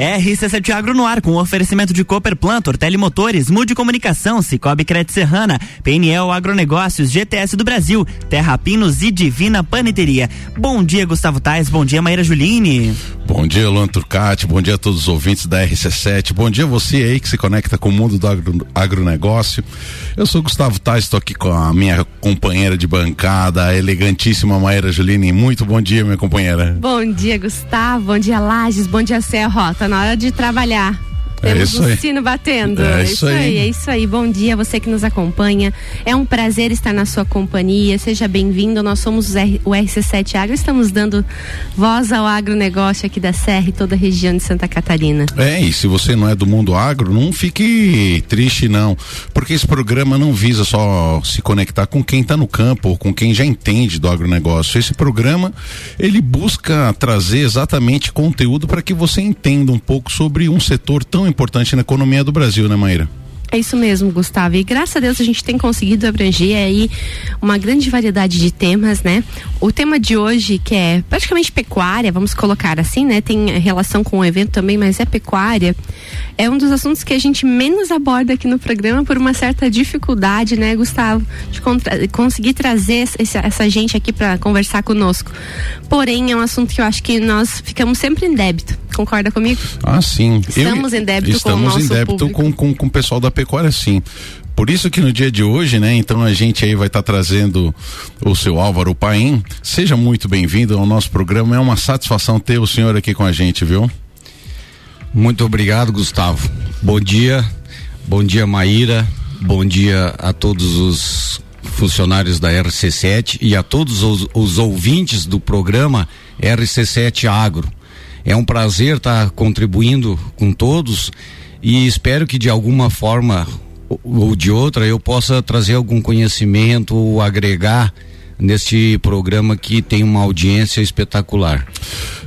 RC7 Agro no ar com oferecimento de Cooper Plantor, Telemotores, Mude Comunicação, Cicobi Crédito Serrana, PNL Agronegócios, GTS do Brasil, Terra Pinos e Divina Paneteria. Bom dia, Gustavo Tais, bom dia, Maíra Juline. Bom dia, Luan Turcati, bom dia a todos os ouvintes da RC7, bom dia você aí que se conecta com o mundo do agro, agronegócio. Eu sou Gustavo Tais, estou aqui com a minha companheira de bancada, a elegantíssima Maíra Juline. Muito bom dia, minha companheira. Bom dia, Gustavo, bom dia, Lages, bom dia, Serra. Tá na hora de trabalhar. É Temos isso um aí. sino batendo. É É isso isso aí. aí, é isso aí. Bom dia, você que nos acompanha. É um prazer estar na sua companhia. Seja bem-vindo. Nós somos o RC7 Agro. Estamos dando voz ao agronegócio aqui da Serra e toda a região de Santa Catarina. É, e se você não é do mundo agro, não fique triste não, porque esse programa não visa só se conectar com quem está no campo ou com quem já entende do agronegócio. Esse programa, ele busca trazer exatamente conteúdo para que você entenda um pouco sobre um setor tão importante na economia do Brasil, né, Maíra? É isso mesmo, Gustavo. E graças a Deus a gente tem conseguido abranger aí uma grande variedade de temas, né? O tema de hoje, que é praticamente pecuária, vamos colocar assim, né? Tem relação com o evento também, mas é pecuária. É um dos assuntos que a gente menos aborda aqui no programa por uma certa dificuldade, né, Gustavo? De conseguir trazer esse- essa gente aqui para conversar conosco. Porém, é um assunto que eu acho que nós ficamos sempre em débito. Concorda comigo? Ah, sim. Estamos em débito com o Estamos em nosso débito público. com, com, com o pessoal da pecuária, sim. Por isso que no dia de hoje, né, então a gente aí vai estar trazendo o seu Álvaro Paim. Seja muito bem-vindo ao nosso programa. É uma satisfação ter o senhor aqui com a gente, viu? Muito obrigado, Gustavo. Bom dia, bom dia, Maíra. Bom dia a todos os funcionários da RC7 e a todos os, os ouvintes do programa RC7 Agro. É um prazer estar contribuindo com todos e espero que de alguma forma ou- de outra eu possa trazer algum conhecimento ou agregar neste programa que tem uma audiência espetacular.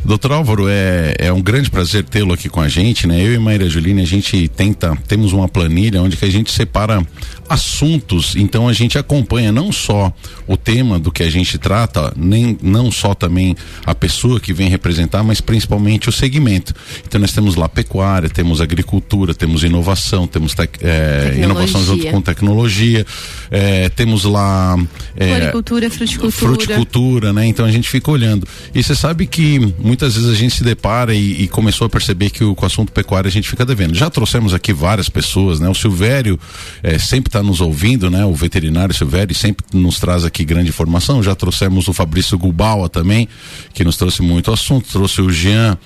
Doutor Álvaro, é, é um grande prazer tê-lo aqui com a gente, né? Eu e Maíra Juline, a gente tenta, temos uma planilha onde que a gente separa assuntos, então a gente acompanha não só o tema do que a gente trata, nem não só também a pessoa que vem representar, mas principalmente o segmento. Então nós temos lá pecuária, temos agricultura, temos inovação, temos tec, é, inovação junto com tecnologia, é, temos lá é, Floricultura, fruticultura. fruticultura, né? Então a gente fica olhando. E você sabe que muitas vezes a gente se depara e, e começou a perceber que o, com o assunto pecuário a gente fica devendo. Já trouxemos aqui várias pessoas, né? O Silvério eh, sempre está nos ouvindo, né? O veterinário Silvério sempre nos traz aqui grande informação. Já trouxemos o Fabrício Gubaua também, que nos trouxe muito assunto. Trouxe o Jean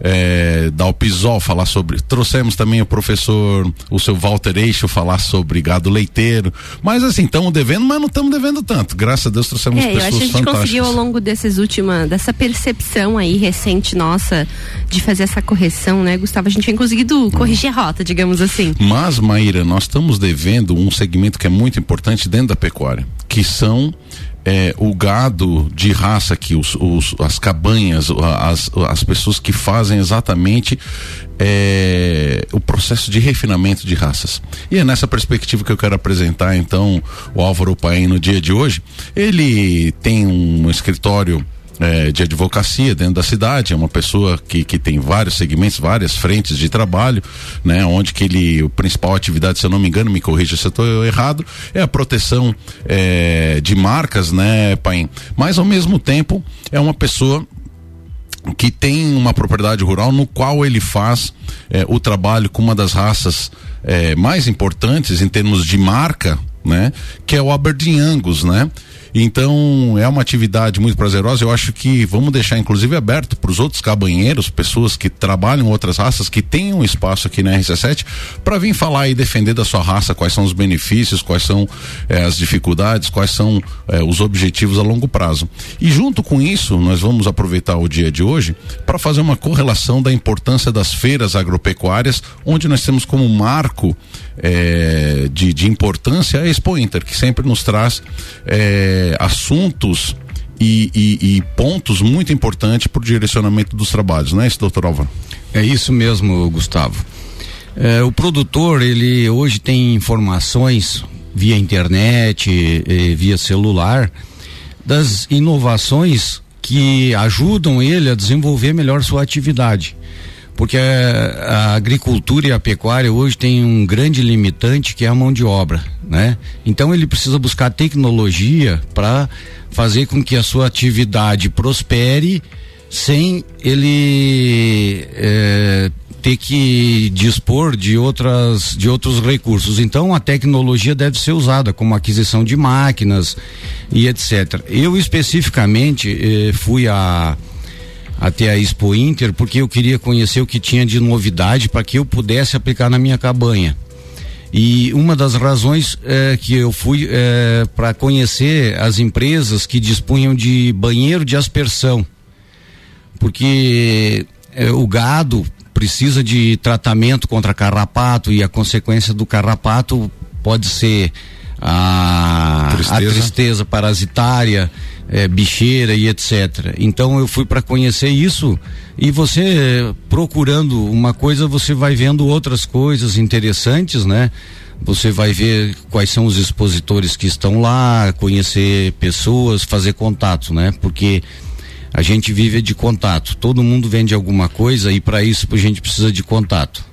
é, da Alpisol falar sobre. Trouxemos também o professor, o seu Walter Eixo falar sobre gado leiteiro. Mas assim, estamos devendo, mas não estamos devendo tanto. Graças a Deus trouxemos É, eu acho pessoas que a gente fantásticas. conseguiu ao longo desses últimos, dessa percepção aí recente nossa de fazer essa correção, né, Gustavo? A gente tem conseguido corrigir a rota, digamos assim. Mas, Maíra, nós estamos devendo um segmento que é muito importante dentro da pecuária, que são é, o gado de raça aqui, os, os- as cabanhas, as, as pessoas que fazem exatamente é, o processo de refinamento de raças. E é nessa perspectiva que eu quero apresentar então o Álvaro Paim no dia de hoje. Ele tem um escritório é, de advocacia dentro da cidade, é uma pessoa que, que tem vários segmentos, várias frentes de trabalho, né? Onde que ele, a principal atividade, se eu não me engano, me corrija se eu estou errado, é a proteção é, de marcas, né, Paim? Mas ao mesmo tempo é uma pessoa que tem uma propriedade rural no qual ele faz eh, o trabalho com uma das raças eh, mais importantes em termos de marca, né? Que é o Aberdeen Angus, né? Então é uma atividade muito prazerosa. Eu acho que vamos deixar inclusive aberto para os outros cabanheiros, pessoas que trabalham outras raças, que tenham espaço aqui na RC7 para vir falar e defender da sua raça quais são os benefícios, quais são eh, as dificuldades, quais são eh, os objetivos a longo prazo. E junto com isso, nós vamos aproveitar o dia de hoje para fazer uma correlação da importância das feiras agropecuárias, onde nós temos como marco eh, de, de importância a Expo Inter, que sempre nos traz eh, assuntos e, e- e pontos muito importantes para o direcionamento dos trabalhos, não é isso, doutor Álvaro? É isso mesmo, Gustavo. É, o produtor, ele hoje tem informações via internet, via celular, das inovações que ajudam ele a desenvolver melhor sua atividade. Porque a, agricultura e a pecuária hoje tem um grande limitante que é a mão de obra, né? Então ele precisa buscar tecnologia para fazer com que a sua atividade prospere sem ele é, ter que dispor de outras de outros recursos. Então a tecnologia deve ser usada como aquisição de máquinas e etc. Eu especificamente eh, fui a até a Expo Inter porque eu queria conhecer o que tinha de novidade para que eu pudesse aplicar na minha cabanha. E uma das razões é, que eu fui é, para conhecer as empresas que dispunham de banheiro de aspersão, porque é, o gado precisa de tratamento contra carrapato e a consequência do carrapato pode ser a tristeza, a tristeza parasitária, é, bicheira e etc. Então eu fui para conhecer isso e você procurando uma coisa você vai vendo outras coisas interessantes, né? Você vai ver quais são os expositores que estão lá, conhecer pessoas, fazer contato, né? Porque a gente vive de contato. Todo mundo vende alguma coisa e para isso a gente precisa de contato.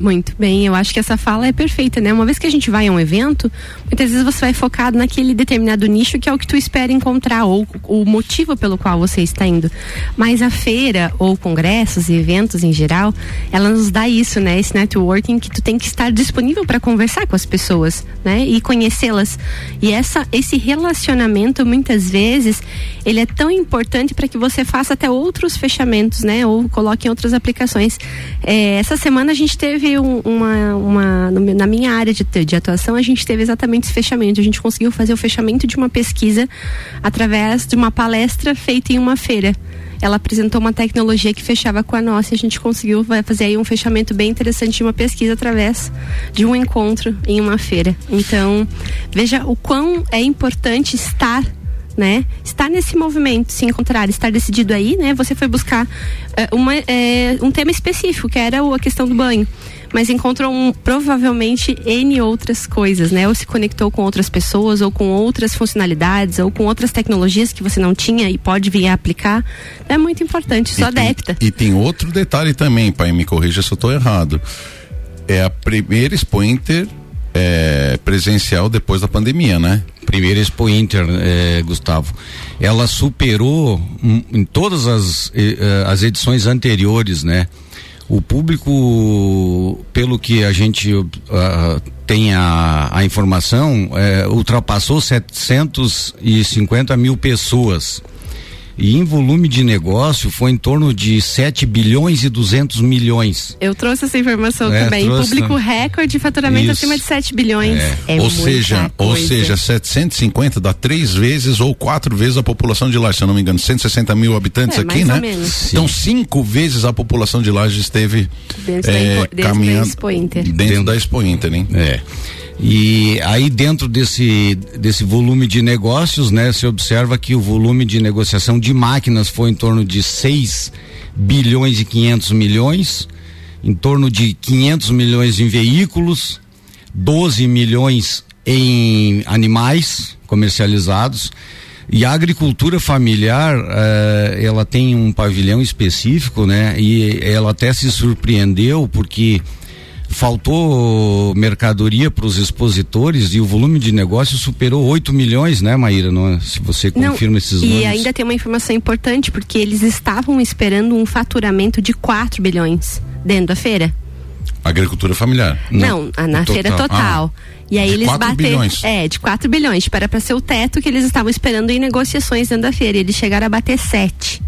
Muito bem, eu acho que essa fala é perfeita, né? Uma vez que a gente vai a um evento, muitas vezes você vai focado naquele determinado nicho que é o que tu espera encontrar ou o motivo pelo qual você está indo. Mas a feira ou congressos e eventos em geral, ela nos dá isso, né? Esse networking que tu tem que estar disponível para conversar com as pessoas, né? E conhecê-las. E essa esse relacionamento muitas vezes ele é tão importante para que você faça até outros fechamentos, né? Ou coloque em outras aplicações. É, essa semana a gente teve teve um, uma, uma na minha área de, de atuação, a gente teve exatamente esse fechamento. A gente conseguiu fazer o fechamento de uma pesquisa através de uma palestra feita em uma feira ela apresentou uma tecnologia que fechava com a nossa e a gente conseguiu fazer aí um fechamento bem interessante de uma pesquisa através de um encontro em uma feira. Então, veja o quão é importante estar né? Estar nesse movimento, se encontrar, estar decidido aí, né? Você foi buscar uh, uma, uh, um tema específico, que era a questão do banho mas encontrou um, provavelmente N outras coisas, né? Ou se conectou com outras pessoas, ou com outras funcionalidades, ou com outras tecnologias que você não tinha e pode vir a aplicar. É muito importante, só adapta. E tem outro detalhe também, pai, me corrija se eu estou errado. É a primeira Expo Inter é, presencial depois da pandemia, né? Primeira Expo Inter, é, Gustavo. Ela superou em, em todas as, eh, as edições anteriores, né? o público, pelo que a gente uh, tem a, a informação, é, ultrapassou 750 mil pessoas. E em volume de negócio foi em torno de 7 bilhões e 200 milhões. Eu trouxe essa informação é, também. Trouxe... Público recorde de faturamento Isso. acima de 7 bilhões. É. é ou seja, coisa. ou seja, 750 dá três vezes ou quatro vezes a população de Lages, se eu não me engano, 160 mil habitantes é, aqui, né? Então cinco vezes a população de Lages esteve dentro, é, da, caminhando da Expo Inter. Dentro, dentro da Expo Inter, hein? É. E aí dentro desse desse volume de negócios, né, se observa que o volume de negociação de máquinas foi em torno de 6 bilhões e 500 milhões, em torno de 500 milhões em veículos, 12 milhões em animais comercializados. E a agricultura familiar, eh, ela tem um pavilhão específico, né? E ela até se surpreendeu porque faltou mercadoria para os expositores e o volume de negócio superou 8 milhões, né, Maíra? Não, é? se você confirma Não, esses números. E ainda tem uma informação importante, porque eles estavam esperando um faturamento de 4 bilhões dentro da feira. Agricultura familiar. Não, Não na feira total. Ah, e aí eles bateram. É, de 4 bilhões. Para para ser o teto que eles estavam esperando em negociações dentro da feira. Eles chegaram a bater 7.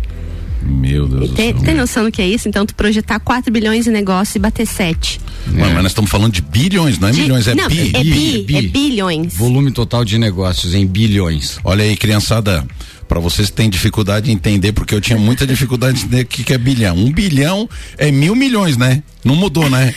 Meu Deus tem, tem noção do que é isso? Então, tu projetar 4 bilhões de negócio e bater 7. É. Mas nós estamos falando de bilhões, não é de, milhões, é não, bi. É bi, bi, é bilhões. Volume total de negócios em bilhões. Olha aí, criançada, para vocês que têm dificuldade de entender, porque eu tinha muita dificuldade de entender o que, que é bilhão. Um bilhão é mil milhões, né? Não mudou, né?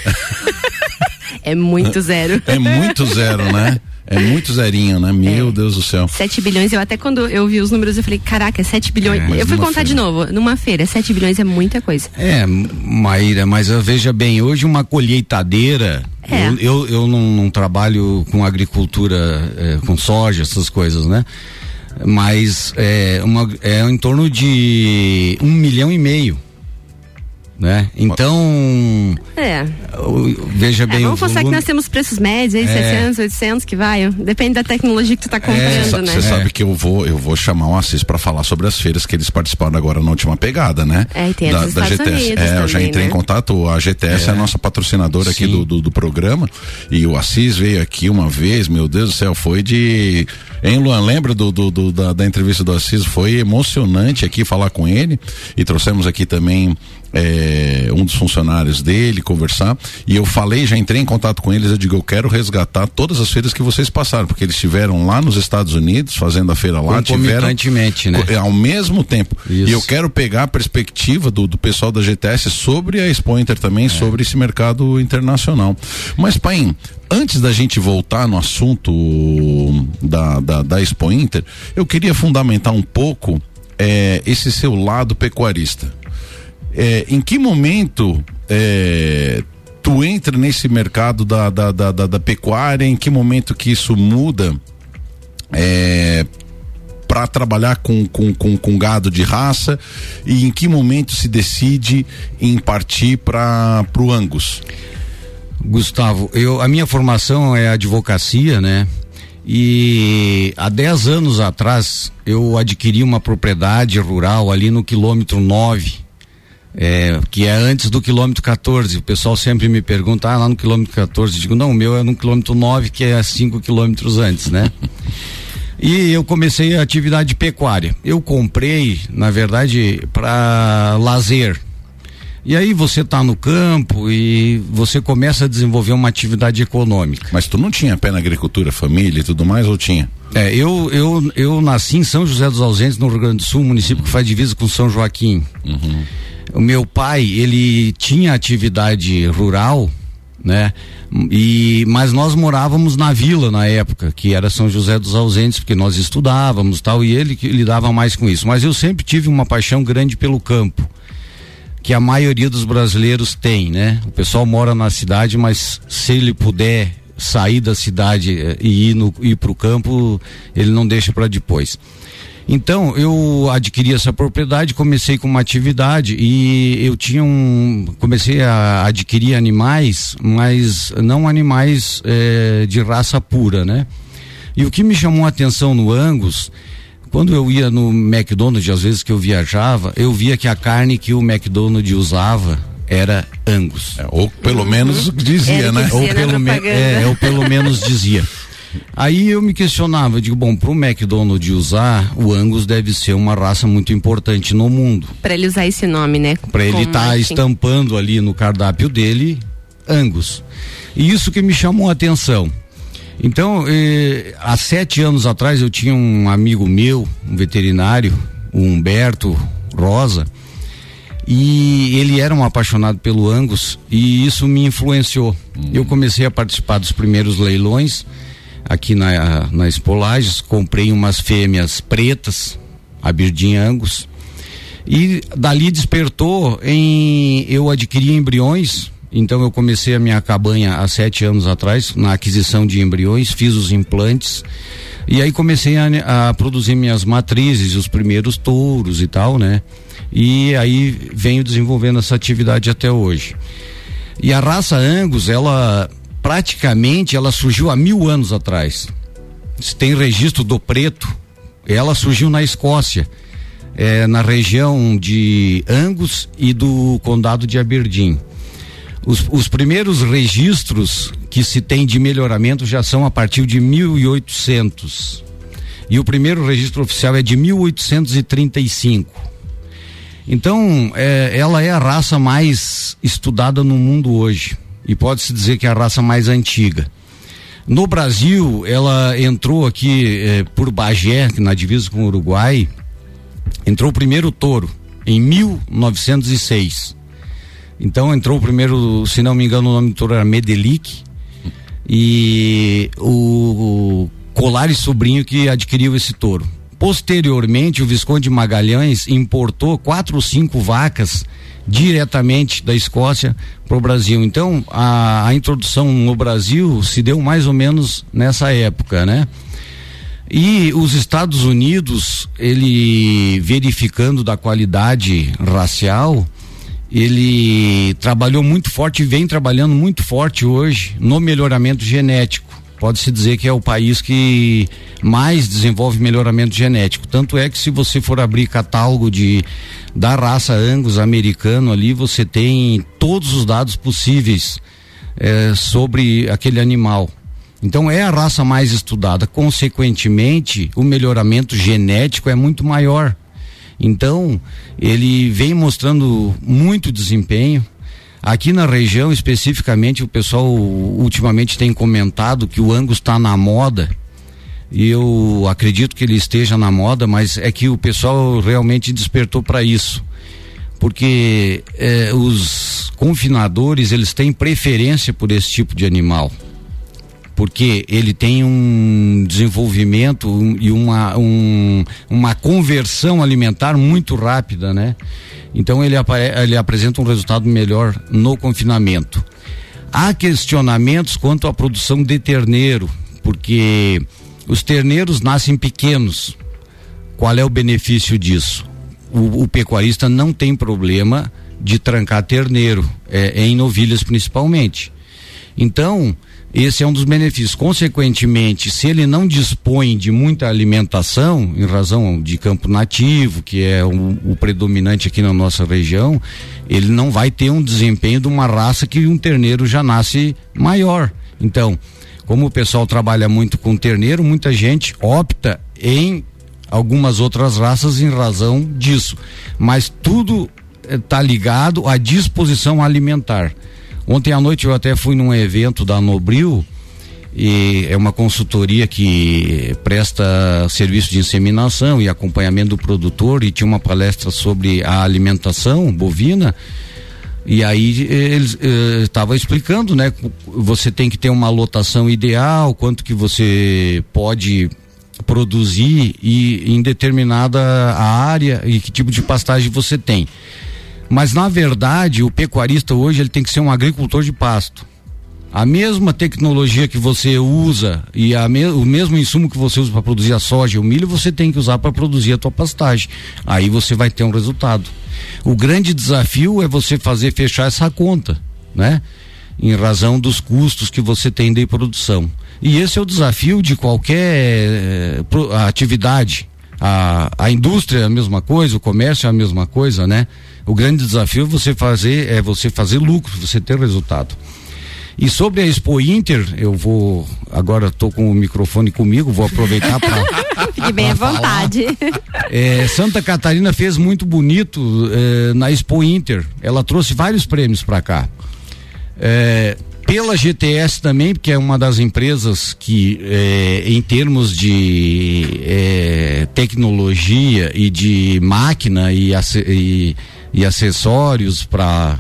é muito zero. é muito zero, né? É muito zerinho, né? Meu é. Deus do céu. 7 bilhões, eu até quando eu vi os números, eu falei, caraca, 7 bilhões. É, eu fui contar feira. de novo, numa feira, 7 bilhões é muita coisa. É, Maíra, mas veja bem, hoje uma colheitadeira. É. Eu, eu, eu não, não, trabalho com agricultura, é, com soja, essas coisas, né? Mas é, uma, é em torno de um milhão e meio né? Então, é. veja é, bem. vamos pensar que nós temos preços médios aí, é. 600, 800 que vai, depende da tecnologia que tu está comprando, é. né? Você sabe que eu vou, eu vou chamar o Assis para falar sobre as feiras que eles participaram agora na última pegada, né? É, e tem da, da GTS. Unidos é, também, eu já entrei né? em contato, a GTS é, a é. nossa patrocinadora Sim. aqui do, do, do, programa e o Assis veio aqui uma vez, meu Deus do céu, foi de Hein, Luan? Lembra do, do, do da, da, entrevista do Assis? Foi emocionante aqui falar com ele e trouxemos aqui também é, um dos funcionários dele conversar e eu falei, já entrei em contato com eles, eu digo, eu quero resgatar todas as feiras que vocês passaram, porque eles estiveram lá nos Estados Unidos fazendo a feira lá, tiveram né? ao mesmo tempo. Isso. E eu quero pegar a perspectiva do, do pessoal da GTS sobre a Expo Inter também, é. sobre esse mercado internacional. Mas, Paim, antes da gente voltar no assunto da, da, da Expo Inter, eu queria fundamentar um pouco é, esse seu lado pecuarista. É, em que momento é, tu entra nesse mercado da, da, da, da, da pecuária? Em que momento que isso muda? É, para trabalhar com, com, com, com, gado de raça e em que momento se decide em partir para o Angus? Gustavo, eu, a minha formação é advocacia, né? E há 10 anos atrás eu adquiri uma propriedade rural ali no quilômetro 9, é, que é antes do quilômetro 14. O pessoal sempre me pergunta, ah, lá no quilômetro 14. Eu digo, não, o meu é no quilômetro 9, que é 5 quilômetros antes, né? e eu comecei a atividade pecuária. Eu comprei, na verdade, para lazer. E aí você está no campo e você começa a desenvolver uma atividade econômica. Mas tu não tinha pé na agricultura, família e tudo mais, ou tinha? É, eu, eu, eu nasci em São José dos Ausentes, no Rio Grande do Sul, município que faz divisa com São Joaquim. Uhum. O meu pai, ele tinha atividade rural, né? E mas nós morávamos na vila na época, que era São José dos Ausentes, porque nós estudávamos, tal, e ele que lidava mais com isso. Mas eu sempre tive uma paixão grande pelo campo que a maioria dos brasileiros tem, né? O pessoal mora na cidade, mas se ele puder sair da cidade eh, e ir, no, ir para o campo, ele não deixa para depois. Então, eu adquiri essa propriedade, comecei com uma atividade e eu tinha um. Comecei a adquirir animais, mas não animais eh, de raça pura, né? E o que me chamou a atenção no Angus quando eu ia no McDonald's, às vezes que eu viajava, eu via que a carne que o McDonald's usava era Angus. É, ou pelo uhum. menos dizia, né? Ou pelo, me, é, ou pelo menos dizia. Aí eu me questionava, digo, bom, para o McDonald's usar, o Angus deve ser uma raça muito importante no mundo. Para ele usar esse nome, né? Para ele estar tá estampando ali no cardápio dele Angus. E isso que me chamou a atenção. Então, eh, há sete anos atrás eu tinha um amigo meu, um veterinário, o Humberto Rosa, e ele era um apaixonado pelo Angus e isso me influenciou. Uhum. Eu comecei a participar dos primeiros leilões aqui na, na Espolages, comprei umas fêmeas pretas, a Birdinha Angus, e dali despertou em eu adquiri embriões então eu comecei a minha cabanha há sete anos atrás, na aquisição de embriões, fiz os implantes e aí comecei a, a produzir minhas matrizes, os primeiros touros e tal, né? E aí venho desenvolvendo essa atividade até hoje. E a raça Angus, ela praticamente ela surgiu há mil anos atrás. Se tem registro do preto, ela surgiu na Escócia, é, na região de Angus e do condado de Aberdeen. Os, os primeiros registros que se tem de melhoramento já são a partir de 1800. E o primeiro registro oficial é de 1835. Então, é, ela é a raça mais estudada no mundo hoje. E pode-se dizer que é a raça mais antiga. No Brasil, ela entrou aqui é, por Bagé, na divisa com o Uruguai. Entrou o primeiro touro, em 1906. Então entrou o primeiro, se não me engano, o nome do touro era Medelic. E o, Colares Sobrinho que adquiriu esse touro. Posteriormente, o Visconde Magalhães importou quatro ou cinco vacas diretamente da Escócia para o Brasil. Então, a, a, introdução no Brasil se deu mais ou menos nessa época, né? E os Estados Unidos, ele verificando da qualidade racial, ele trabalhou muito forte e vem trabalhando muito forte hoje no melhoramento genético. Pode-se dizer que é o país que mais desenvolve melhoramento genético. Tanto é que se você for abrir catálogo de da raça Angus americano ali, você tem todos os dados possíveis é, sobre aquele animal. Então é a raça mais estudada. Consequentemente, o melhoramento genético é muito maior. Então, ele vem mostrando muito desempenho. Aqui na região, especificamente, o pessoal ultimamente tem comentado que o Angus está na moda. E eu acredito que ele esteja na moda, mas é que o pessoal realmente despertou para isso. Porque eh, os confinadores, eles têm preferência por esse tipo de animal porque ele tem um desenvolvimento e uma, um, uma conversão alimentar muito rápida, né? Então ele, ele apresenta um resultado melhor no confinamento. Há questionamentos quanto à produção de terneiro, porque os terneiros nascem pequenos. Qual é o benefício disso? O, o pecuarista não tem problema de trancar terneiro, é, em novilhas principalmente. Então, esse é um dos benefícios. Consequentemente, se ele não dispõe de muita alimentação, em razão de campo nativo, que é o, o predominante aqui na nossa região, ele não vai ter um desempenho de uma raça que um terneiro já nasce maior. Então, como o pessoal trabalha muito com terneiro, muita gente opta em algumas outras raças em razão disso. Mas tudo está eh, ligado à disposição alimentar. Ontem à noite eu até fui num evento da Nobril e é uma consultoria que presta serviço de inseminação e acompanhamento do produtor e tinha uma palestra sobre a alimentação bovina e aí eles estava eh, explicando, né? Você tem que ter uma lotação ideal, quanto que você pode produzir e em determinada área e que tipo de pastagem você tem. Mas na verdade, o pecuarista hoje ele tem que ser um agricultor de pasto. A mesma tecnologia que você usa e me, o mesmo insumo que você usa para produzir a soja e o milho, você tem que usar para produzir a tua pastagem. Aí você vai ter um resultado. O grande desafio é você fazer fechar essa conta, né? Em razão dos custos que você tem de produção. E esse é o desafio de qualquer eh, atividade. A, a indústria é a mesma coisa, o comércio é a mesma coisa, né? O grande desafio é você fazer é você fazer lucro, você ter resultado. E sobre a Expo Inter, eu vou agora estou com o microfone comigo, vou aproveitar para Fique bem à vontade. É, Santa Catarina fez muito bonito é, na Expo Inter. Ela trouxe vários prêmios para cá. É, pela GTS também, porque é uma das empresas que, é, em termos de é, tecnologia e de máquina e, e e acessórios para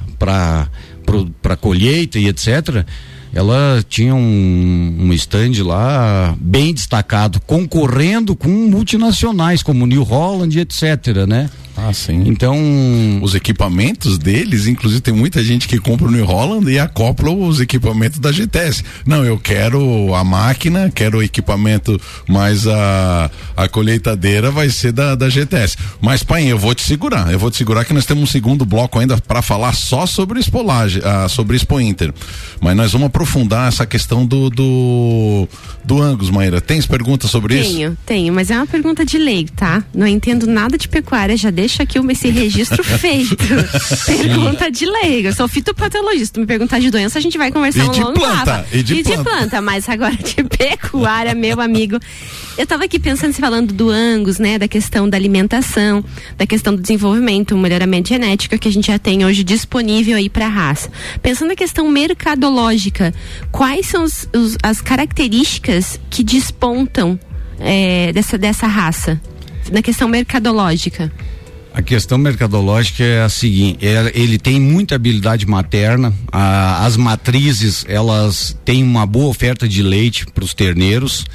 colheita e etc. Ela tinha um, um stand lá bem destacado, concorrendo com multinacionais como New Holland, etc. Né? Ah, sim. Então. Os equipamentos deles, inclusive, tem muita gente que compra o New Holland e acopla os equipamentos da GTS. Não, eu quero a máquina, quero o equipamento, mas a, a colheitadeira vai ser da, da GTS. Mas, pai, eu vou te segurar. Eu vou te segurar que nós temos um segundo bloco ainda para falar só sobre Expolage, ah, sobre Expo Inter. Mas nós vamos aprofundar essa questão do, do, do Angus, Maíra. Tens perguntas sobre tenho, isso? Tenho, tenho, mas é uma pergunta de lei, tá? Não entendo nada de pecuária, já deixa aqui esse registro feito. Pergunta de leigo. Eu sou fitopatologista. Me perguntar de doença, a gente vai conversar e um longo planta, E de, e planta. de planta, mas agora de pecuária, meu amigo. Eu tava aqui pensando, se falando do Angus, né? Da questão da alimentação, da questão do desenvolvimento, melhoramento genético que a gente já tem hoje disponível aí para a raça. Pensando na questão mercadológica, quais são os, os, as características que despontam é, dessa, dessa raça? Na questão mercadológica. A questão mercadológica é a seguinte: é, ele tem muita habilidade materna. A, as matrizes elas têm uma boa oferta de leite para os terneiros.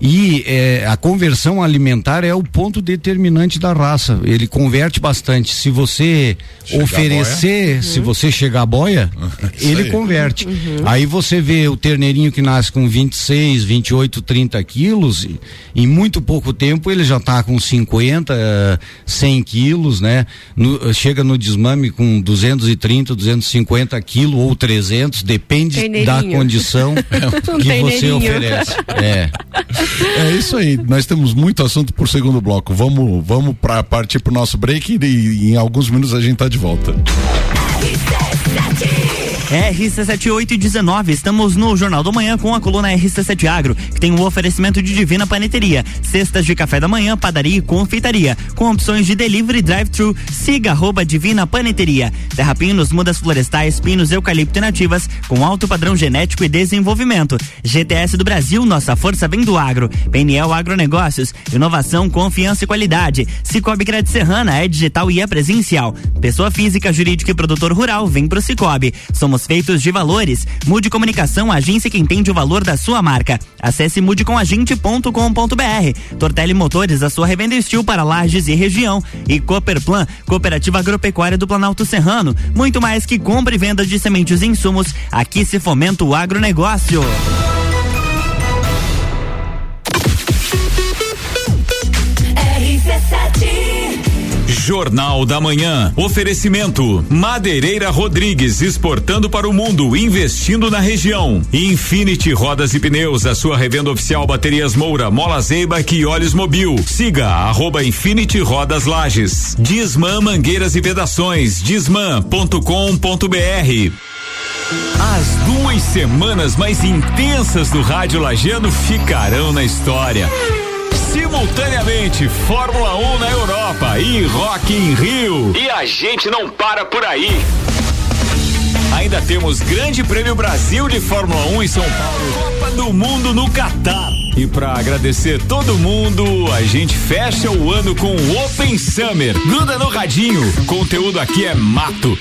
E é, a conversão alimentar é o ponto determinante da raça. Ele converte bastante. Se você Chega oferecer, se uhum. você chegar a boia, ele aí. converte. Uhum. Aí você vê o terneirinho que nasce com 26, 28, 30 quilos, e, em muito pouco tempo ele já está com 50, 100 quilos, né? No, chega no desmame com 230, 250 quilos ou 300, depende da condição que você oferece. É. É isso aí. Nós temos muito assunto por segundo bloco. Vamos, vamos para partir para o nosso break e, e em alguns minutos a gente está de volta. RC7819, estamos no Jornal do Manhã com a coluna RC7 Agro, que tem um oferecimento de Divina Paneteria, cestas de café da manhã, padaria e confeitaria, com opções de delivery drive-thru. Siga arroba Divina Paneteria. Terra Pinos, mudas florestais, pinos, eucalipto e nativas, com alto padrão genético e desenvolvimento. GTS do Brasil, nossa força vem do agro. PNL Agronegócios, inovação, confiança e qualidade. Cicobi Crédito Serrana é digital e é presencial. Pessoa física, jurídica e produtor rural, vem pro Cicobi. Somos somos feitos de valores. Mude Comunicação, agência que entende o valor da sua marca. Acesse mudecomagente.com.br. Tortelli Motores, a sua revenda estil para lajes e região. E Cooperplan, Cooperativa Agropecuária do Planalto Serrano. Muito mais que compra e venda de sementes e insumos. Aqui se fomenta o agronegócio. Jornal da Manhã. Oferecimento: Madeireira Rodrigues exportando para o mundo, investindo na região. Infinity Rodas e Pneus, a sua revenda oficial Baterias Moura, Mola Zeiba e Olhos Mobil. Siga arroba Infinity Rodas Lages. Disman Mangueiras e Vedações. Disman.com.br. As duas semanas mais intensas do Rádio Lagiano ficarão na história simultaneamente Fórmula 1 na Europa e Rock in Rio. E a gente não para por aí. Ainda temos Grande Prêmio Brasil de Fórmula 1 em São Paulo, Copa do Mundo no Catar. E para agradecer todo mundo, a gente fecha o ano com o Open Summer. Gruda no radinho, conteúdo aqui é mato.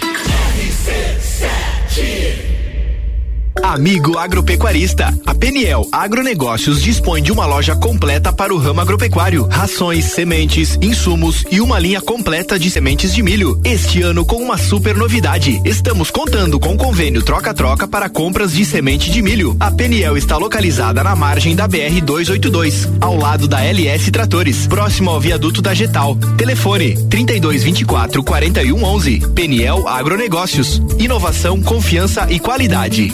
RC7 Amigo agropecuarista, a Peniel Agronegócios dispõe de uma loja completa para o ramo agropecuário, rações, sementes, insumos e uma linha completa de sementes de milho. Este ano com uma super novidade. Estamos contando com convênio troca-troca para compras de semente de milho. A Peniel está localizada na margem da BR 282, ao lado da LS Tratores, próximo ao viaduto da Getal. Telefone 3224 4111. Peniel Agronegócios. Inovação, confiança e qualidade.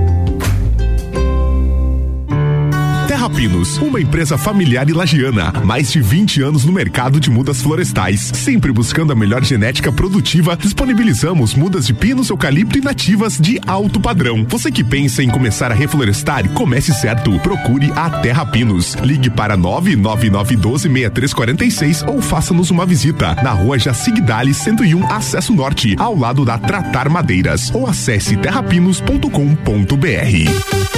Pinos, uma empresa familiar e lagiana. Mais de 20 anos no mercado de mudas florestais. Sempre buscando a melhor genética produtiva, disponibilizamos mudas de pinos, eucalipto e nativas de alto padrão. Você que pensa em começar a reflorestar, comece certo. Procure a Terra Pinos. Ligue para 999126346 ou faça-nos uma visita na rua Jacigdale 101, acesso norte, ao lado da Tratar Madeiras. Ou acesse terrapinos.com.br.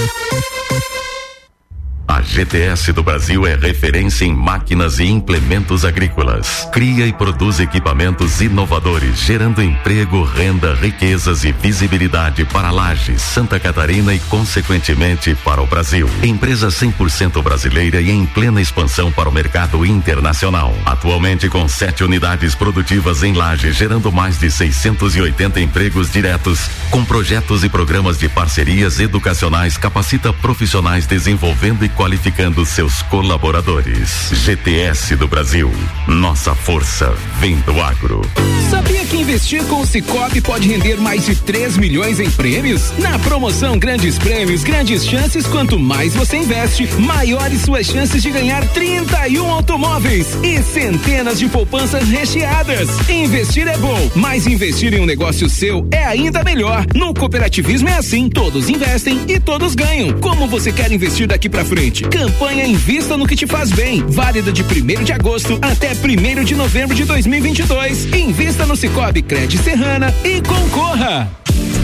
A GTS do Brasil é referência em máquinas e implementos agrícolas. Cria e produz equipamentos inovadores, gerando emprego, renda, riquezas e visibilidade para Lages, Santa Catarina e, consequentemente, para o Brasil. Empresa 100% brasileira e em plena expansão para o mercado internacional. Atualmente com sete unidades produtivas em Lages, gerando mais de 680 empregos diretos, com projetos e programas de parcerias educacionais, capacita profissionais desenvolvendo e qualificando seus colaboradores. GTS do Brasil. Nossa força vem do agro. Sabia que investir com o Cicobi pode render mais de 3 milhões em prêmios? Na promoção Grandes Prêmios, grandes chances, quanto mais você investe, maiores suas chances de ganhar 31 automóveis e centenas de poupanças recheadas. Investir é bom, mas investir em um negócio seu é ainda melhor. No cooperativismo é assim, todos investem e todos ganham. Como você quer investir daqui para frente? Campanha Invista no que te faz bem, válida de 1 de agosto até 1 de novembro de 2022. Invista no Cicobi Cred Serrana e concorra.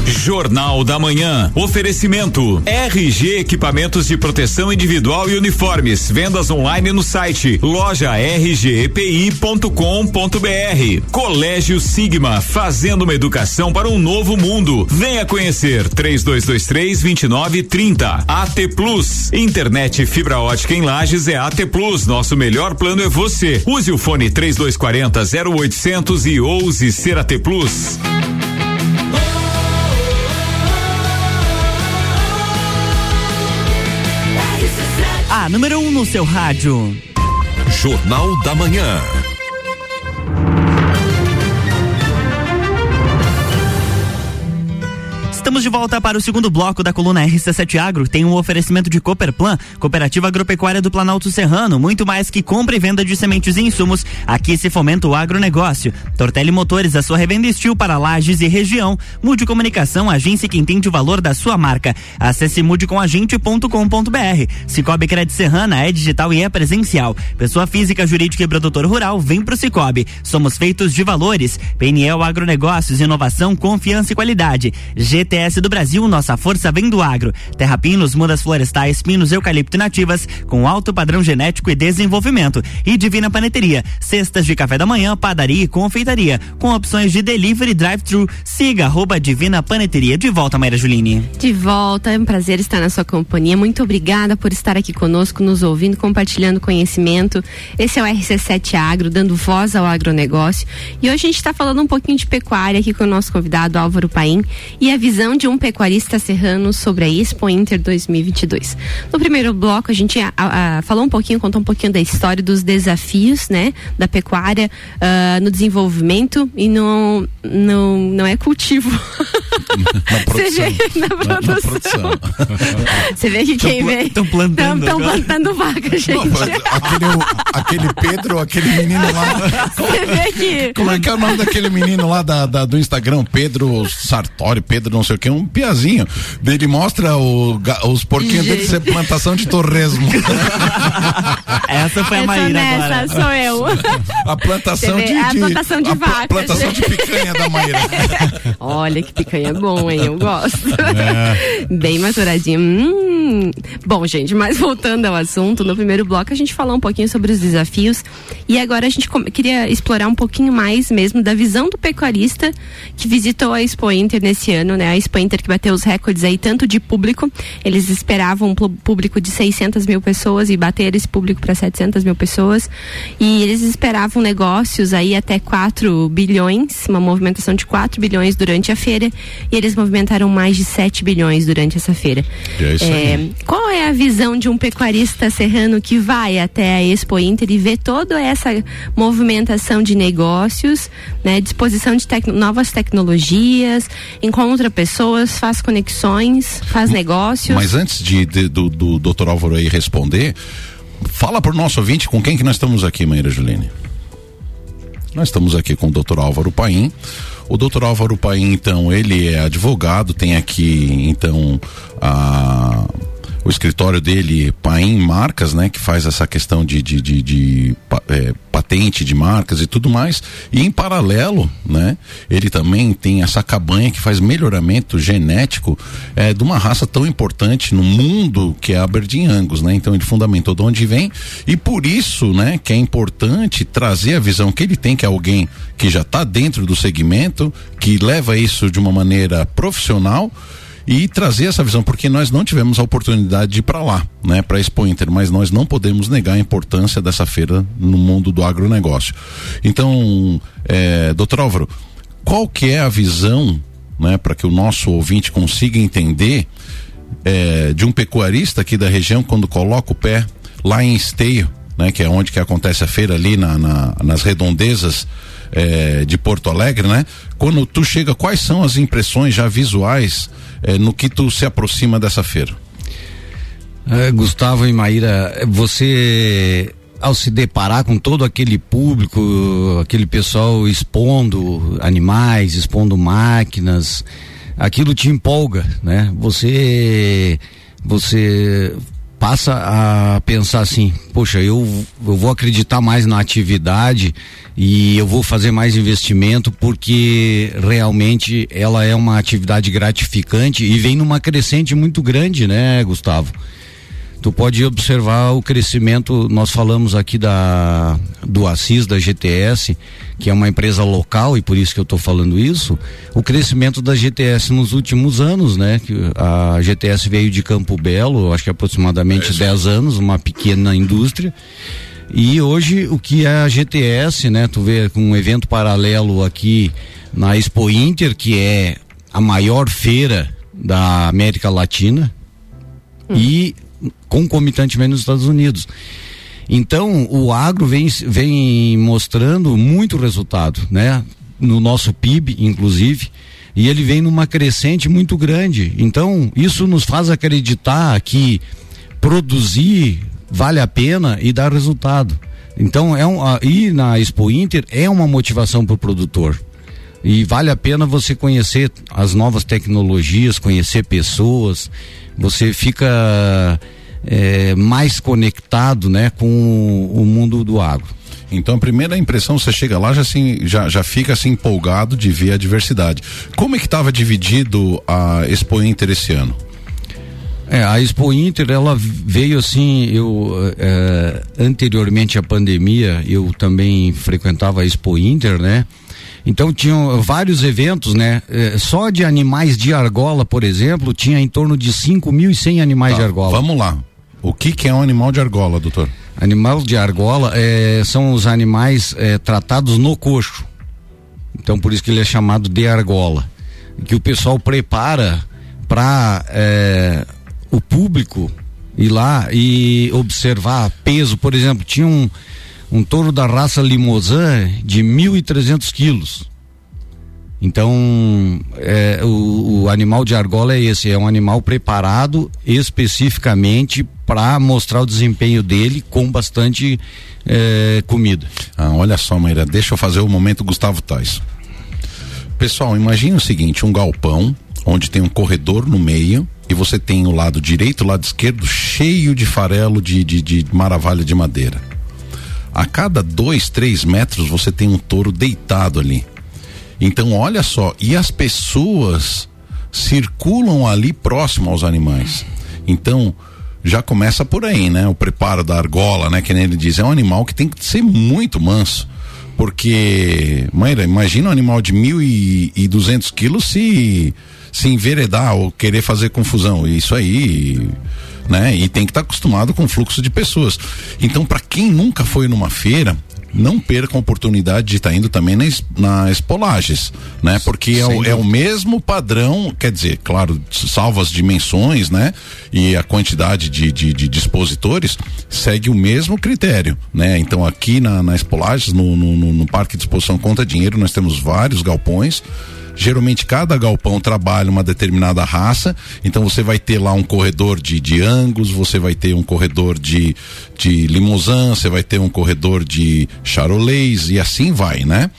Jornal da Manhã. Oferecimento RG Equipamentos de Proteção Individual e Uniformes. Vendas online no site loja rgepi.com.br. Colégio Sigma, fazendo uma educação para um novo mundo. Venha conhecer 3223 2930. AT Plus. Internet fibra ótica em Lages é AT Plus. Nosso melhor plano é você. Use o fone 3240 0800 e ouse ser AT Plus. Número 1 um no seu rádio. Jornal da Manhã. Estamos de volta para o segundo bloco da coluna RC7 Agro. Tem um oferecimento de Cooperplan, Cooperativa Agropecuária do Planalto Serrano. Muito mais que compra e venda de sementes e insumos. Aqui se fomenta o agronegócio. Tortelli Motores, a sua revenda estil para lajes e região. Mude Comunicação, agência que entende o valor da sua marca. Acesse mudecomagente.com.br. Cicobi Cred Serrana é digital e é presencial. Pessoa física, jurídica e produtor rural, vem pro Cicobi. Somos feitos de valores. PNL Agronegócios, inovação, confiança e qualidade. GT GTS do Brasil, nossa força vem do agro. Terra Pinos, mudas florestais, pinos, eucalipto nativas, com alto padrão genético e desenvolvimento. E Divina Paneteria, cestas de café da manhã, padaria e confeitaria, com opções de delivery drive-thru. Siga arroba Divina Paneteria. De volta, Maíra Juline. De volta, é um prazer estar na sua companhia. Muito obrigada por estar aqui conosco, nos ouvindo, compartilhando conhecimento. Esse é o RC7 Agro, dando voz ao agronegócio. E hoje a gente está falando um pouquinho de pecuária aqui com o nosso convidado Álvaro Paim e a visão de um pecuarista serrano sobre a Expo Inter 2022. No primeiro bloco, a gente a, a, falou um pouquinho, contou um pouquinho da história dos desafios, né, da pecuária uh, no desenvolvimento e no, no não é cultivo. Na produção. Você vê, na produção. Você vê que quem vê. Estão plantando. Estão plantando vaca, gente. Não, aquele, aquele Pedro, aquele menino lá. Você vê que. Como é que é o nome daquele menino lá da, da do Instagram? Pedro Sartori, Pedro não sei o que, um piazinho. Ele mostra o, os porquinhos dele ser plantação de torresmo. Essa foi a Maíra agora. sou eu. A plantação de, de, A plantação de vaca. plantação de picanha da Maíra. Olha que picanha bom, hein? Eu gosto. É. Bem maturadinho. Hum. Bom, gente, mas voltando ao assunto, no primeiro bloco a gente falou um pouquinho sobre os desafios e agora a gente queria explorar um pouquinho mais mesmo da visão do pecuarista que visitou a Expo Inter nesse ano, né? Expo Inter que bateu os recordes aí tanto de público, eles esperavam um público de 600 mil pessoas e bateram esse público para 700 mil pessoas. E eles esperavam negócios aí até 4 bilhões, uma movimentação de 4 bilhões durante a feira. E eles movimentaram mais de 7 bilhões durante essa feira. É é, qual é a visão de um pecuarista serrano que vai até a Expo Inter e vê toda essa movimentação de negócios, né, disposição de tec novas tecnologias, encontra pessoas, faz conexões, faz negócios? Mas antes de, de do, do Dr. Álvaro aí responder, fala para o nosso ouvinte com quem que nós estamos aqui, Maíra Juline. Nós estamos aqui com o Dr. Álvaro Paim, o doutor Álvaro Paim, então, ele é advogado, tem aqui, então, a o escritório dele, Paim Marcas, né, que faz essa questão de, de, de, de é, patente de marcas e tudo mais. E em paralelo, né, ele também tem essa cabanha que faz melhoramento genético é, de uma raça tão importante no mundo que é a Aberdeen Angus, né? Então ele fundamentou de onde vem e por isso, né, que é importante trazer a visão que ele tem que é alguém que já está dentro do segmento, que leva isso de uma maneira profissional e trazer essa visão, porque nós não tivemos a oportunidade de ir para lá, né, para Expo Inter, mas nós não podemos negar a importância dessa feira no mundo do agronegócio. Então, é, doutor Álvaro, qual que é a visão, né, para que o nosso ouvinte consiga entender é, de um pecuarista aqui da região quando coloca o pé lá em Esteio, né, que é onde que acontece a feira ali na, na nas redondezas é, de Porto Alegre, né? Quando tu chega, quais são as impressões já visuais é, no que tu se aproxima dessa feira? É, Gustavo e Maíra, você ao se deparar com todo aquele público, aquele pessoal expondo animais, expondo máquinas, aquilo te empolga, né? Você você passa a pensar assim, poxa, eu, eu vou acreditar mais na atividade e eu vou fazer mais investimento porque realmente ela é uma atividade gratificante e vem numa crescente muito grande, né, Gustavo? Tu pode observar o crescimento, nós falamos aqui da do Assis da GTS, que é uma empresa local e por isso que eu estou falando isso, o crescimento da GTS nos últimos anos, né? Que a GTS veio de Campo Belo, acho que aproximadamente 10 é anos, uma pequena indústria. E hoje o que é a GTS, né? Tu vê com um evento paralelo aqui na Expo Inter, que é a maior feira da América Latina. Hum. E concomitantemente nos Estados Unidos. Então, o agro vem, vem mostrando muito resultado, né? No nosso PIB, inclusive, e ele vem numa crescente muito grande. Então, isso nos faz acreditar que produzir vale a pena e dá resultado. Então, é um, ir na Expo Inter é uma motivação para o produtor. E vale a pena você conhecer as novas tecnologias, conhecer pessoas. Você fica é, mais conectado né, com o, mundo do agro. Então a primeira impressão, você chega lá já, assim, já, já fica assim empolgado de ver a diversidade. Como é que estava dividido a Expo Inter esse ano? É, a Expo Inter, ela veio assim, eu é, anteriormente à pandemia, eu também frequentava a Expo Inter, né? Então tinham vários eventos, né? É, só de animais de argola, por exemplo, tinha em torno de 5.100 animais tá, de argola. Vamos lá. O que, que é um animal de argola, doutor? Animal de argola é, são os animais é, tratados no coxo. Então por isso que ele é chamado de argola. Que o pessoal prepara para é, o público ir lá e observar peso. Por exemplo, tinha um, um touro da raça Limousin de 1.300 quilos. Então, é, o, o, animal de argola é esse, é um animal preparado especificamente para mostrar o desempenho dele com bastante é, comida. Ah, olha só, Maíra, deixa eu fazer o momento Gustavo Tais. Pessoal, imagine o seguinte, um galpão onde tem um corredor no meio e você tem o lado direito e o lado esquerdo cheio de farelo de, de, de maravilha de madeira. A cada dois, três metros você tem um touro deitado ali então, olha só, e as pessoas circulam ali próximo aos animais. Então, já começa por aí, né? O preparo da argola, né? Que nem ele diz, é um animal que tem que ser muito manso. Porque, Maíra, imagina um animal de mil e, e duzentos quilos se, se enveredar ou querer fazer confusão. Isso aí, né? E tem que estar tá acostumado com o fluxo de pessoas. Então, para quem nunca foi numa feira, não perca a oportunidade de estar tá indo também nas, nas polagens, né? Porque é o, é o, mesmo padrão, quer dizer, claro, salvo as dimensões, né? E a quantidade de, de, de dispositores, segue o mesmo critério, né? Então aqui na, nas polagens, no, no, no Parque de Exposição Conta Dinheiro, nós temos vários galpões, Geralmente cada galpão trabalha uma determinada raça, então você vai ter lá um corredor de, de Angus, você vai ter um corredor de, de Limousin, você vai ter um corredor de Charolais e assim vai, né?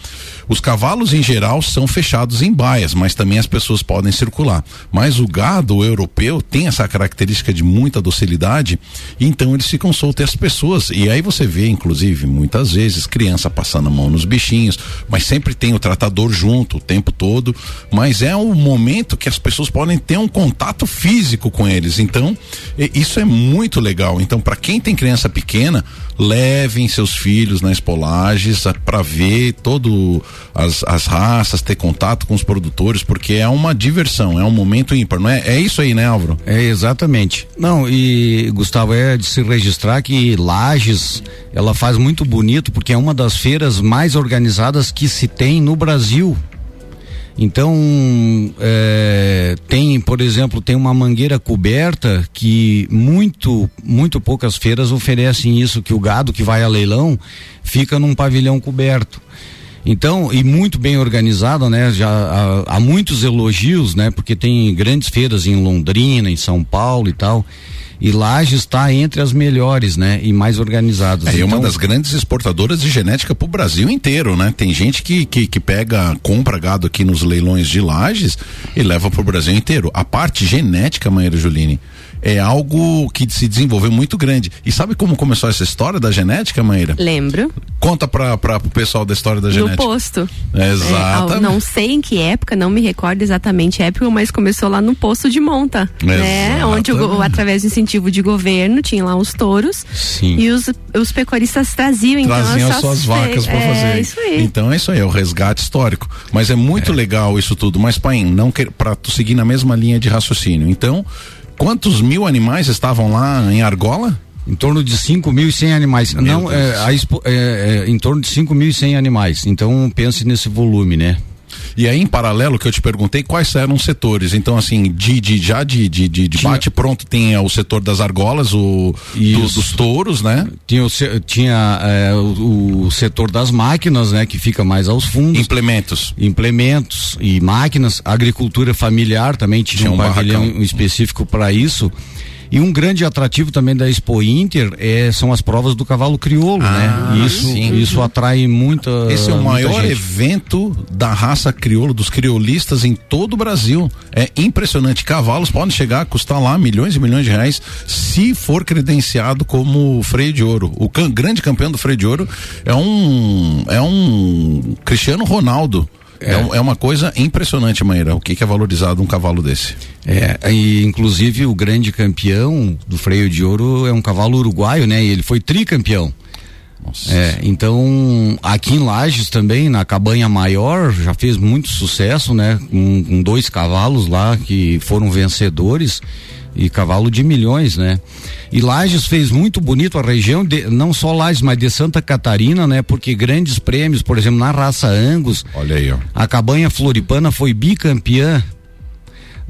Os cavalos em geral são fechados em baias, mas também as pessoas podem circular. Mas o gado europeu tem essa característica de muita docilidade, então eles ficam soltos as pessoas. E aí você vê, inclusive, muitas vezes, criança passando a mão nos bichinhos, mas sempre tem o tratador junto o tempo todo. Mas é um momento que as pessoas podem ter um contato físico com eles. Então, isso é muito legal. Então, para quem tem criança pequena, levem seus filhos nas polagens para ver todo as, as raças, ter contato com os produtores, porque é uma diversão, é um momento ímpar, não é? É isso aí, né, Álvaro? É exatamente. Não, e Gustavo, é de se registrar que Lages, ela faz muito bonito, porque é uma das feiras mais organizadas que se tem no Brasil. Então, é, tem, por exemplo, tem uma mangueira coberta que muito, muito poucas feiras oferecem isso, que o gado que vai a leilão fica num pavilhão coberto. Então, e muito bem organizado, né? Já há, há, muitos elogios, né? Porque tem grandes feiras em Londrina, em São Paulo e tal. E Lages está entre as melhores, né? E mais organizadas. É, então, e uma das grandes exportadoras de genética pro Brasil inteiro, né? Tem gente que, que, que pega, compra gado aqui nos leilões de lajes e leva pro Brasil inteiro. A parte genética, Maíra Juline, é algo que se desenvolveu muito grande. E sabe como começou essa história da genética, Maíra? Lembro. Conta para o pessoal da história da No genética. posto. Exatamente. É, não sei em que época, não me recordo exatamente a época, mas começou lá no posto de monta, né? Onde, o, através do incentivo de governo, tinha lá os touros Sim. e os, os pecuaristas traziam, então, traziam as suas vacas para é, fazer. É isso aí. Então é isso aí, é o resgate histórico. Mas é muito legal isso tudo. Mas, Paim, não quer para tu seguir na mesma linha de raciocínio. Então, quantos mil animais estavam lá em Argola? Em torno de 5.100 animais. Meu não, é, expo- é, é, em torno de 5.100 animais. Então pense nesse volume, né? E aí, em paralelo, que eu te perguntei quais eram os setores. Então, assim, de, de já de, de, de, de Tinha- bate pronto tem é, o setor das argolas, o do- dos touros, né? Tinha, tinha é, o, o setor das máquinas, né? Que fica mais aos fundos. Implementos. Implementos e máquinas. Agricultura familiar também tinha, Tinha um, um pavilhão específico para isso. E um grande atrativo também da Expo Inter é, são as provas do cavalo crioulo, Ah, né? Isso, sim. isso atrai muita. Esse é o maior gente. evento da raça crioula, dos criolistas em todo o Brasil. É impressionante. Cavalos podem chegar a custar lá milhões e milhões de reais se for credenciado como freio de ouro. O can- grande campeão do freio de ouro é um é um Cristiano Ronaldo. É, um- é uma coisa impressionante, Maíra. O que, que é valorizado um cavalo desse? É, e inclusive o grande campeão do freio de ouro é um cavalo uruguaio, né? E ele foi tricampeão. É, então aqui em Lages também, na cabanha maior, já fez muito sucesso, né? Com, com dois cavalos lá que foram vencedores e cavalo de milhões, né? E Lages fez muito bonito a região, de- não só Lages, mas de Santa Catarina, né? Porque grandes prêmios, por exemplo, na raça Angus, Olha aí, ó. a cabanha Floripana foi bicampeã.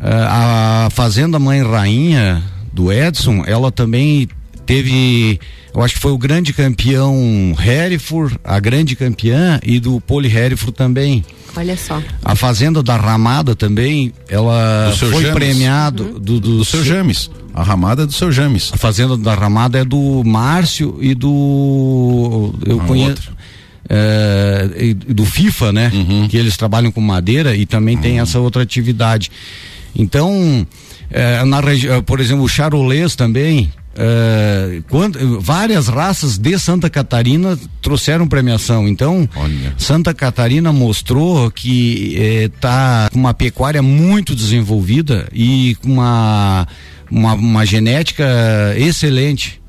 Ah, a Fazenda Mãe Rainha do Edson, ela também teve, eu acho que foi o grande campeão Hereford, a grande campeã e do Poli Hereford também. Olha só. A Fazenda da Ramada também, ela foi James. premiado do, do, Do seu James. A ramada é do seu James. A Fazenda da Ramada é do Márcio e do. Eu Ah, conheço. outro. é, e do FIFA, né? Que eles trabalham com madeira e também tem essa outra atividade. Então, é, na eh, por exemplo, o charolês também. é, quando- várias raças de Santa Catarina trouxeram premiação. Então, Olha. Santa Catarina mostrou que está com uma pecuária muito desenvolvida e com uma, uma, uma genética excelente.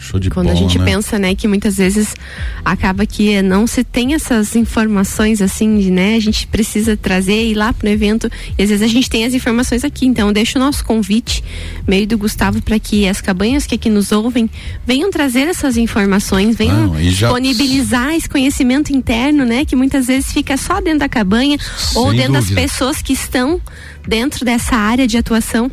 Show de Quando bola, a gente né? pensa, né, que muitas vezes acaba que não se tem essas informações assim, de, né, a gente precisa trazer e ir lá pro evento e às vezes a gente tem as informações aqui. Então, eu deixo o nosso convite, meio do Gustavo, para que as cabanhas que aqui nos ouvem venham trazer essas informações, venham e já- disponibilizar esse conhecimento interno, né, que muitas vezes fica só dentro da cabanha ou Sem dentro das dúvida. pessoas que estão dentro dessa área de atuação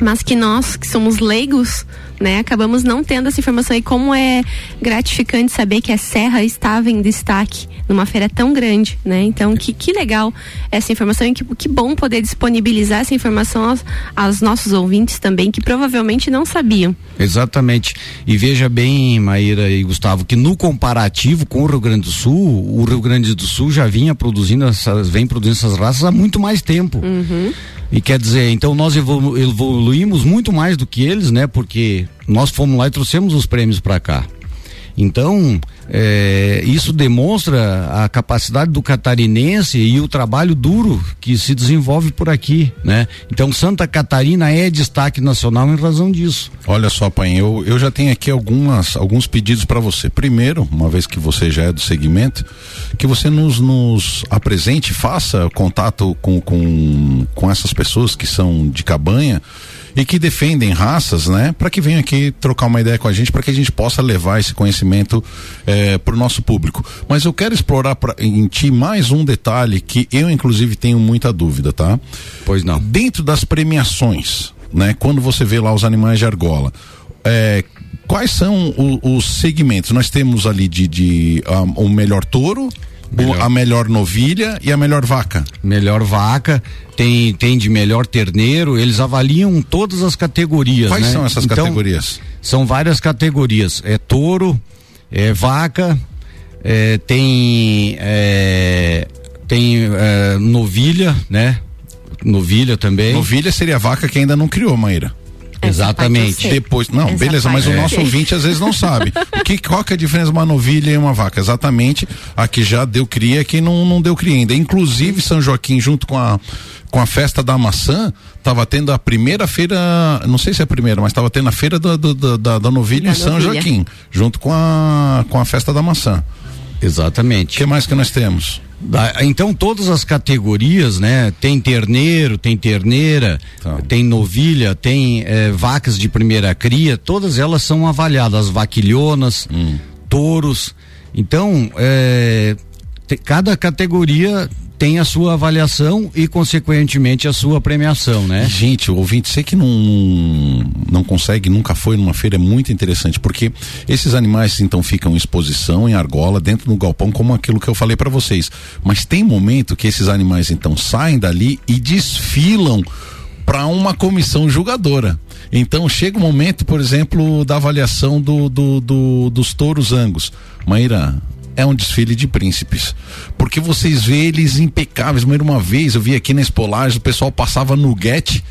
mas que nós que somos leigos, né, acabamos não tendo essa informação e como é gratificante saber que a Serra estava em destaque numa feira tão grande, né? Então que, que legal essa informação e que, que bom poder disponibilizar essa informação aos, aos nossos ouvintes também que provavelmente não sabiam. Exatamente. E veja bem, Maíra e Gustavo, que no comparativo com o Rio Grande do Sul, o Rio Grande do Sul já vinha produzindo essas, vem produzindo essas raças há muito mais tempo. E quer dizer, então nós evolu- evoluímos muito mais do que eles, né? Porque nós fomos lá e trouxemos os prêmios para cá. Então, é, isso demonstra a capacidade do catarinense e o trabalho duro que se desenvolve por aqui, né? Então, Santa Catarina é destaque nacional em razão disso. Olha só, Pai, eu, eu já tenho aqui algumas, alguns pedidos para você. Primeiro, uma vez que você já é do segmento, que você nos, nos apresente, faça contato com, com, com essas pessoas que são de cabanha e que defendem raças, né? Para que venham aqui trocar uma ideia com a gente, para que a gente possa levar esse conhecimento para o nosso público. Mas eu quero explorar pra, em ti mais um detalhe que eu, inclusive, tenho muita dúvida, tá? Pois não. Dentro das premiações, né? Quando você vê lá os animais de argola, é, quais são o- os segmentos? Nós temos ali de, de um, o melhor touro, O- a melhor novilha e a melhor vaca. Melhor vaca, tem, tem de melhor terneiro, eles avaliam todas as categorias. Quais né? são essas Então, categorias? São várias categorias. É touro, é vaca, é, tem é, tem é, novilha, né? Novilha também. Novilha seria a vaca que ainda não criou, Maíra. Exatamente. Depois, não, beleza, mas o nosso sei. ouvinte às vezes não sabe. O que, qual que é a diferença de uma novilha e uma vaca? Exatamente a que já deu cria e a que não, não deu cria ainda. Inclusive, São Joaquim, junto com a, com a festa da maçã, estava tendo a primeira feira, não sei se é a primeira, mas estava tendo a feira do- do- da, da novilha Da em São novilha. Joaquim, junto com a, com a festa da maçã. Exatamente. O que mais que nós temos? Então todas as categorias, né? Tem terneiro, tem terneira, Tá. tem novilha, tem eh, vacas de primeira cria, todas elas são avaliadas, as vaquilhonas, Hum. touros. Então, te- cada categoria tem a sua avaliação e consequentemente a sua premiação, né? Gente, o ouvinte, você que não, não consegue, nunca foi numa feira, é muito interessante, porque esses animais então ficam em exposição, em argola, dentro do galpão, como aquilo que eu falei para vocês. Mas tem momento que esses animais então saem dali e desfilam para uma comissão julgadora. Então chega o momento, por exemplo, da avaliação do, do- do- dos touros angus. Maíra, é um desfile de príncipes. Porque vocês vê eles impecáveis. Maíra, uma vez eu vi aqui na Espolagem, o pessoal passava no guete,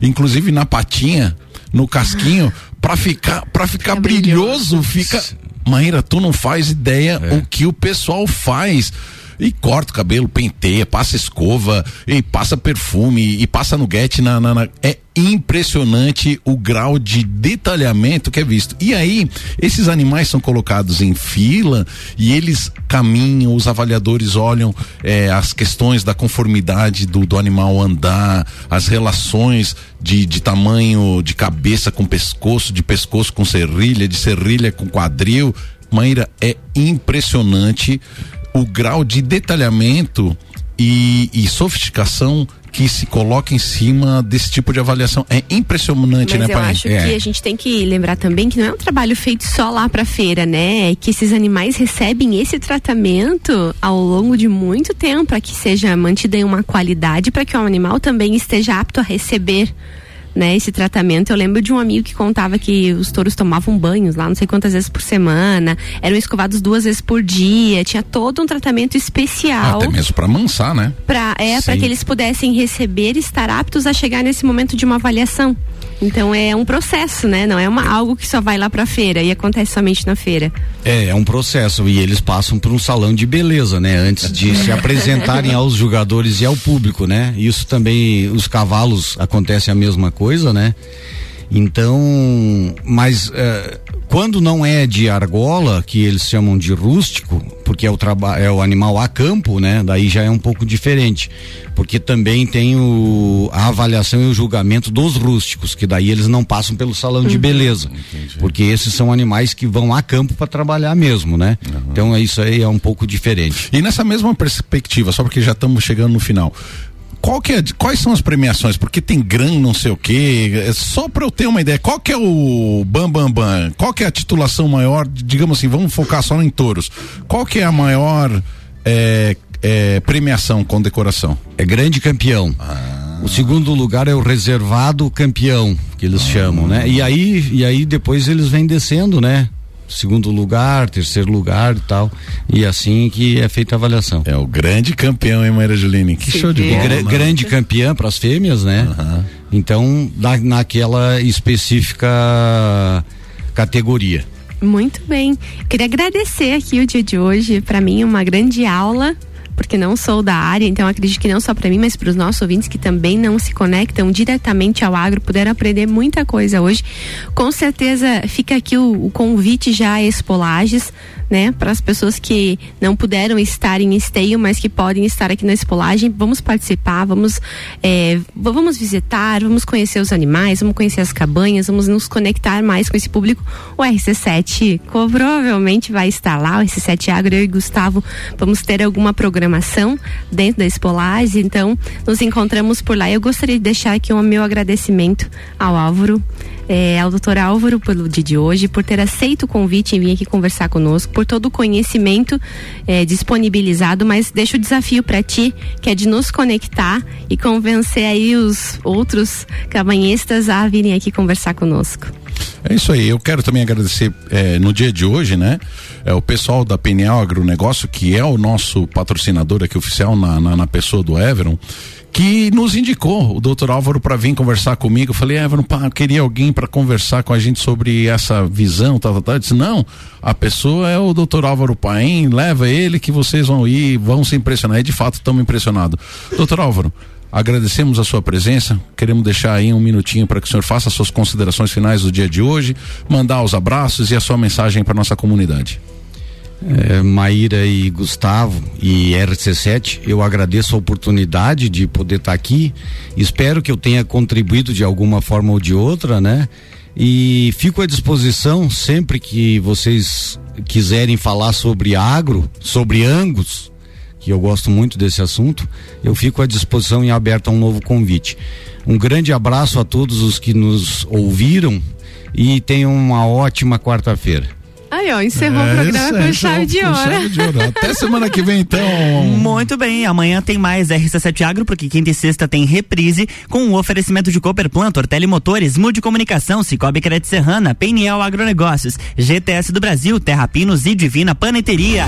inclusive na patinha, no casquinho, para ficar, para ficar brilhoso, fica. Maíra, tu não faz ideia o que o pessoal faz. E corta o cabelo, penteia, passa escova, e passa perfume, e passa nuguete na, na, na- É impressionante o grau de detalhamento que é visto. E aí, esses animais são colocados em fila e eles caminham, os avaliadores olham eh, as questões da conformidade do, do animal andar, as relações de, de tamanho de cabeça com pescoço, de pescoço com serrilha, de serrilha com quadril. Maíra, é impressionante o grau de detalhamento e, e sofisticação que se coloca em cima desse tipo de avaliação. É impressionante, Mas né, eu pai? acho que a gente tem que lembrar também que não é um trabalho feito só lá pra feira, né? É que esses animais recebem esse tratamento ao longo de muito tempo para que seja mantida em uma qualidade, para que o animal também esteja apto a receber. Né, esse tratamento. Eu lembro de um amigo que contava que os touros tomavam banhos lá, não sei quantas vezes por semana, eram escovados duas vezes por dia, tinha todo um tratamento especial Até mesmo para mansar, né? para é para que eles pudessem receber e estar aptos a chegar nesse momento de uma avaliação. Então é um processo, né? Não é uma algo que só vai lá para feira e acontece somente na feira. É, é um processo e eles passam por um salão de beleza, né? Antes de se apresentarem aos jogadores e ao público, né? Isso também, os cavalos acontece a mesma coisa, né? Então, mas eh, quando não é de argola, que eles chamam de rústico, porque é o é o animal a campo, né? Daí já é um pouco diferente, porque também tem o, a avaliação e o julgamento dos rústicos, que daí eles não passam pelo salão de beleza, porque esses são animais que vão a campo para trabalhar mesmo, né? Então é isso aí é um pouco diferente. E nessa mesma perspectiva, só porque já estamos chegando no final. Qual que é, quais são as premiações? Porque tem gran não sei o quê. É só para eu ter uma ideia, qual que é o bam bam bam? Qual que é a titulação maior? Digamos assim, vamos focar só em touros. Qual que é a maior é, é, premiação, condecoração? É grande campeão. O segundo lugar é o reservado campeão, que eles chamam, né? E aí, e aí depois eles vêm descendo, né? Segundo lugar, terceiro lugar e tal. E assim que é feita a avaliação. É o grande campeão, hein, Maíra Juline? Que show de bola. gra- mano. grande campeã para as fêmeas, né? Então, na, naquela específica categoria. Muito bem. Queria agradecer aqui o dia de hoje. Para mim, uma grande aula. Porque não sou da área, então acredito que não só para mim, mas para os nossos ouvintes que também não se conectam diretamente ao agro, puderam aprender muita coisa hoje. Com certeza fica aqui o, o convite já a Expolages, né? Para as pessoas que não puderam estar em esteio, mas que podem estar aqui na Expolagem. Vamos participar, vamos, é, vamos visitar, vamos conhecer os animais, vamos conhecer as cabanhas, vamos nos conectar mais com esse público. O RC7 provavelmente vai estar lá, o RC7 Agro, eu e Gustavo vamos ter alguma programação programação dentro da Espolage, então nos encontramos por lá. Eu gostaria de deixar aqui o meu agradecimento ao Álvaro, é, ao doutor Álvaro pelo dia de hoje, por ter aceito o convite em vir aqui conversar conosco, por todo o conhecimento é, disponibilizado, mas deixo o desafio para ti, que é de nos conectar e convencer aí os outros cabanhistas a virem aqui conversar conosco. É isso aí, eu quero também agradecer é, no dia de hoje, né? É, o pessoal da Penial Agronegócio, que é o nosso patrocinador aqui oficial na, na, na pessoa do Everon que nos indicou o doutor Álvaro para vir conversar comigo. Eu falei, Everon, pá, queria alguém para conversar com a gente sobre essa visão, tal, tal, tal. Eu disse, não, a pessoa é o doutor Álvaro Paim, leva ele que vocês vão ir, vão se impressionar. E de fato estamos impressionados. Doutor Álvaro, agradecemos a sua presença, queremos deixar aí um minutinho para que o senhor faça suas considerações finais do dia de hoje, mandar os abraços e a sua mensagem para nossa comunidade é, Maíra e Gustavo e RC7, eu agradeço a oportunidade de poder estar tá aqui. Espero que eu tenha contribuído de alguma forma ou de outra, né? E fico à disposição sempre que vocês quiserem falar sobre agro, sobre Angus, que eu gosto muito desse assunto, eu fico à disposição e aberto a um novo convite. Um grande abraço a todos os que nos ouviram e tenham uma ótima quarta-feira. Aí, ó, encerrou é, o programa com chave de ouro. Até semana que vem, então. Muito bem, amanhã tem mais RC7 Agro, porque quinta e sexta tem reprise, com o oferecimento de Cooper Plantor, Telemotores, Mude Comunicação, Cicobi Crédito Serrana, PNL Agronegócios, GTS do Brasil, Terra Pinos e Divina Paneteria.